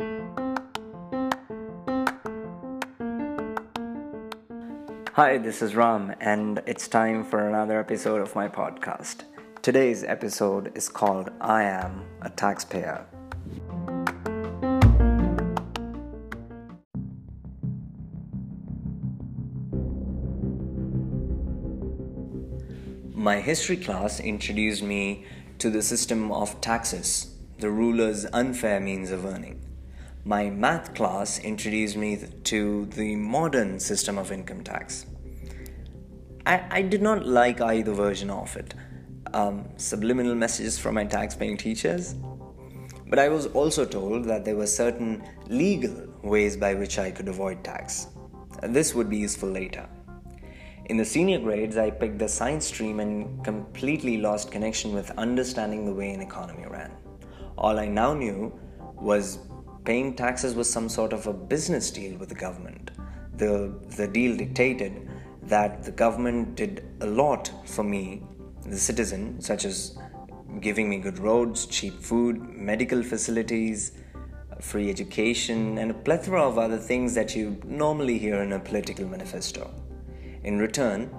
Hi, this is Ram, and it's time for another episode of my podcast. Today's episode is called I Am a Taxpayer. My history class introduced me to the system of taxes, the ruler's unfair means of earning. My math class introduced me to the modern system of income tax. I, I did not like either version of it. Um, subliminal messages from my tax paying teachers. But I was also told that there were certain legal ways by which I could avoid tax. This would be useful later. In the senior grades, I picked the science stream and completely lost connection with understanding the way an economy ran. All I now knew was paying taxes was some sort of a business deal with the government. The, the deal dictated that the government did a lot for me, the citizen, such as giving me good roads, cheap food, medical facilities, free education, and a plethora of other things that you normally hear in a political manifesto. In return,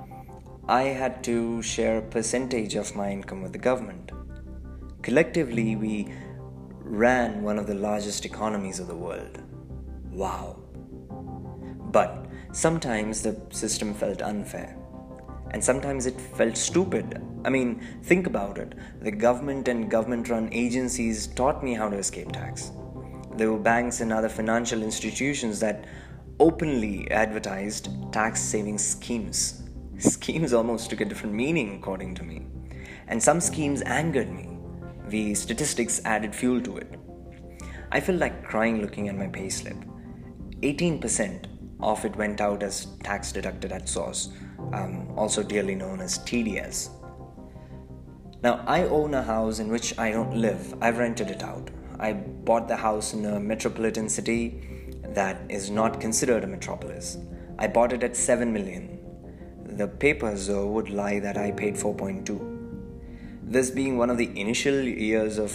I had to share a percentage of my income with the government. Collectively, we ran one of the largest economies of the world. Wow. But sometimes the system felt unfair. And sometimes it felt stupid. I mean, think about it. The government and government run agencies taught me how to escape tax. There were banks and other financial institutions that openly advertised tax saving schemes. Schemes almost took a different meaning, according to me. And some schemes angered me. The statistics added fuel to it. I felt like crying looking at my payslip. 18% of it went out as tax deducted at source, um, also dearly known as TDS. Now, I own a house in which I don't live, I've rented it out. I bought the house in a metropolitan city that is not considered a metropolis. I bought it at 7 million. The papers, though, would lie that I paid 4.2. This being one of the initial years of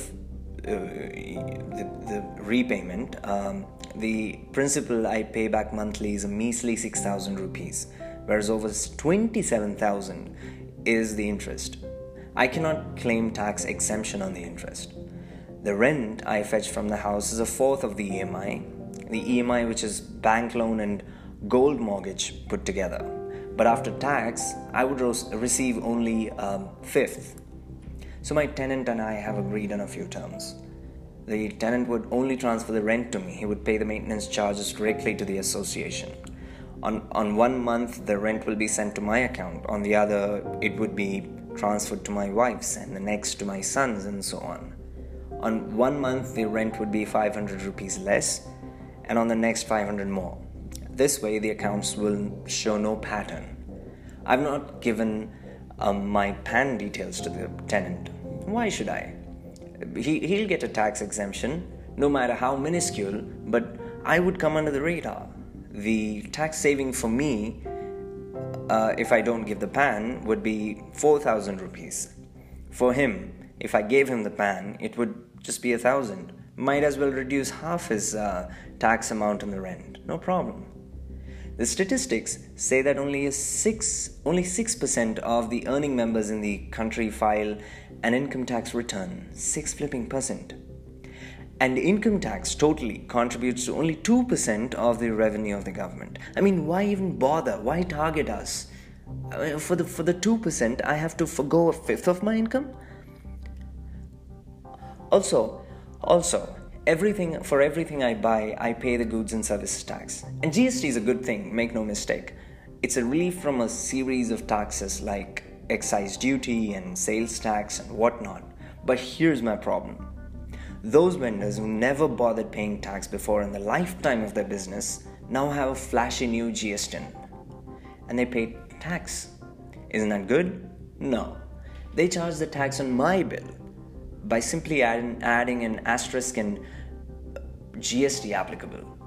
uh, the, the, repayment, um, the principal I pay back monthly is a measly 6,000 rupees, whereas over 27,000 is the interest. I cannot claim tax exemption on the interest. The rent I fetch from the house is a fourth of the EMI, the EMI, which is bank loan and gold mortgage put together. But after tax, I would receive only um, fifth. So my tenant and I have agreed on a few terms. The tenant would only transfer the rent to me. He would pay the maintenance charges directly to the association. On, on one month, the rent will be sent to my account. On the other, it would be transferred to my wife's, and the next to my son's, and so on. On one month, the rent would be 500 rupees less, and on the next 500 more. This way, the accounts will show no pattern. I've not given um, my PAN details to the tenant. Why should I? He, he'll get a tax exemption, no matter how minuscule, but I would come under the radar. The tax saving for me, uh, if I don't give the PAN, would be 4,000 rupees. For him, if I gave him the PAN, it would just be a thousand might as well reduce half his uh, tax amount in the rent. No problem. The statistics say that only six only 6% of the earning members in the country file an income tax return. 6 flipping percent. And income tax totally contributes to only 2% of the revenue of the government. I mean, why even bother? Why target us? For the for the 2%, I have to forego a fifth of my income? Also, also, everything for everything I buy, I pay the goods and services tax. And GST is a good thing, make no mistake. It's a relief from a series of taxes like excise duty and sales tax and whatnot. But here's my problem. Those vendors who never bothered paying tax before in the lifetime of their business now have a flashy new GST and they pay tax. Isn't that good? No. They charge the tax on my bill by simply adding, adding an asterisk and GST applicable.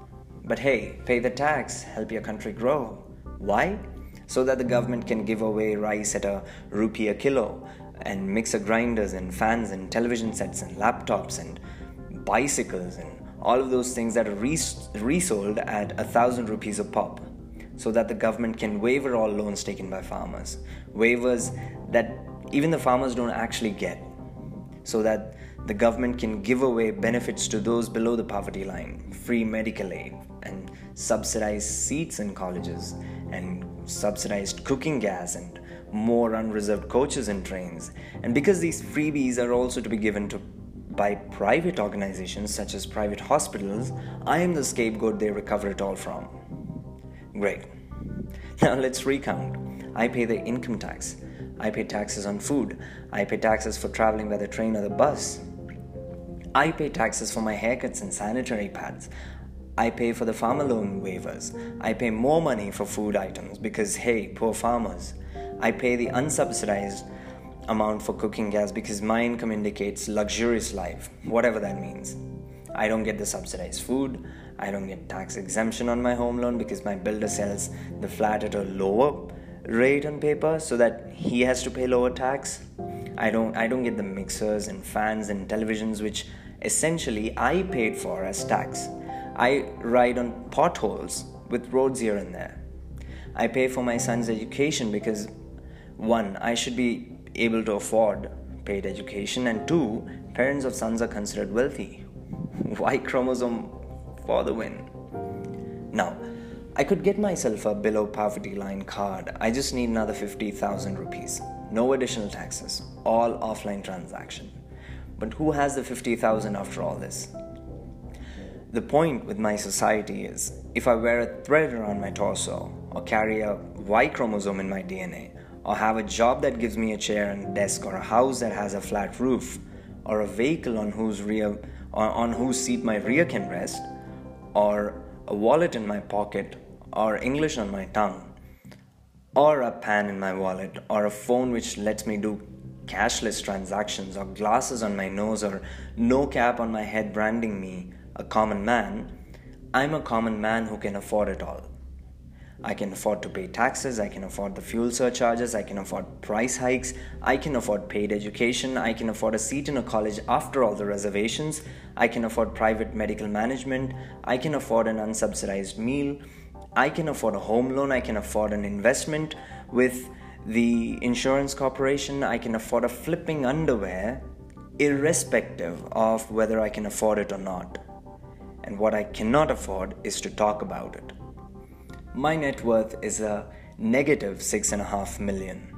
But hey, pay the tax, help your country grow. Why? So that the government can give away rice at a rupee a kilo, and mixer grinders and fans and television sets and laptops and bicycles and all of those things that are res- resold at a thousand rupees a pop so that the government can waiver all loans taken by farmers. Waivers that even the farmers don't actually get, so that the government can give away benefits to those below the poverty line free medical aid and subsidized seats in colleges and subsidized cooking gas and more unreserved coaches and trains. And because these freebies are also to be given to by private organizations such as private hospitals, I am the scapegoat they recover it all from. Great. Now let's recount. I pay the income tax. I pay taxes on food. I pay taxes for traveling by the train or the bus. I pay taxes for my haircuts and sanitary pads. I pay for the farmer loan waivers. I pay more money for food items because, hey, poor farmers. I pay the unsubsidized amount for cooking gas because my income indicates luxurious life, whatever that means. I don't get the subsidized food. I don't get tax exemption on my home loan because my builder sells the flat at a lower rate on paper so that he has to pay lower tax. I don't I don't get the mixers and fans and televisions which essentially I paid for as tax. I ride on potholes with roads here and there. I pay for my son's education because one, I should be able to afford paid education and two, parents of sons are considered wealthy. Y chromosome for the win. Now, I could get myself a below poverty line card. I just need another 50,000 rupees. No additional taxes, all offline transaction. But who has the 50,000 after all this? The point with my society is if I wear a thread around my torso, or carry a Y chromosome in my DNA, or have a job that gives me a chair and desk, or a house that has a flat roof, or a vehicle on whose rear on whose seat my rear can rest, or a wallet in my pocket, or English on my tongue, or a pen in my wallet, or a phone which lets me do cashless transactions, or glasses on my nose, or no cap on my head branding me a common man, I'm a common man who can afford it all. I can afford to pay taxes, I can afford the fuel surcharges, I can afford price hikes, I can afford paid education, I can afford a seat in a college after all the reservations, I can afford private medical management, I can afford an unsubsidized meal, I can afford a home loan, I can afford an investment with the insurance corporation, I can afford a flipping underwear, irrespective of whether I can afford it or not and what I cannot afford is to talk about it. My net worth is a negative six and a half million,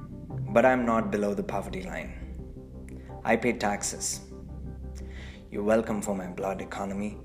but I'm not below the poverty line. I pay taxes. You're welcome for my blood economy.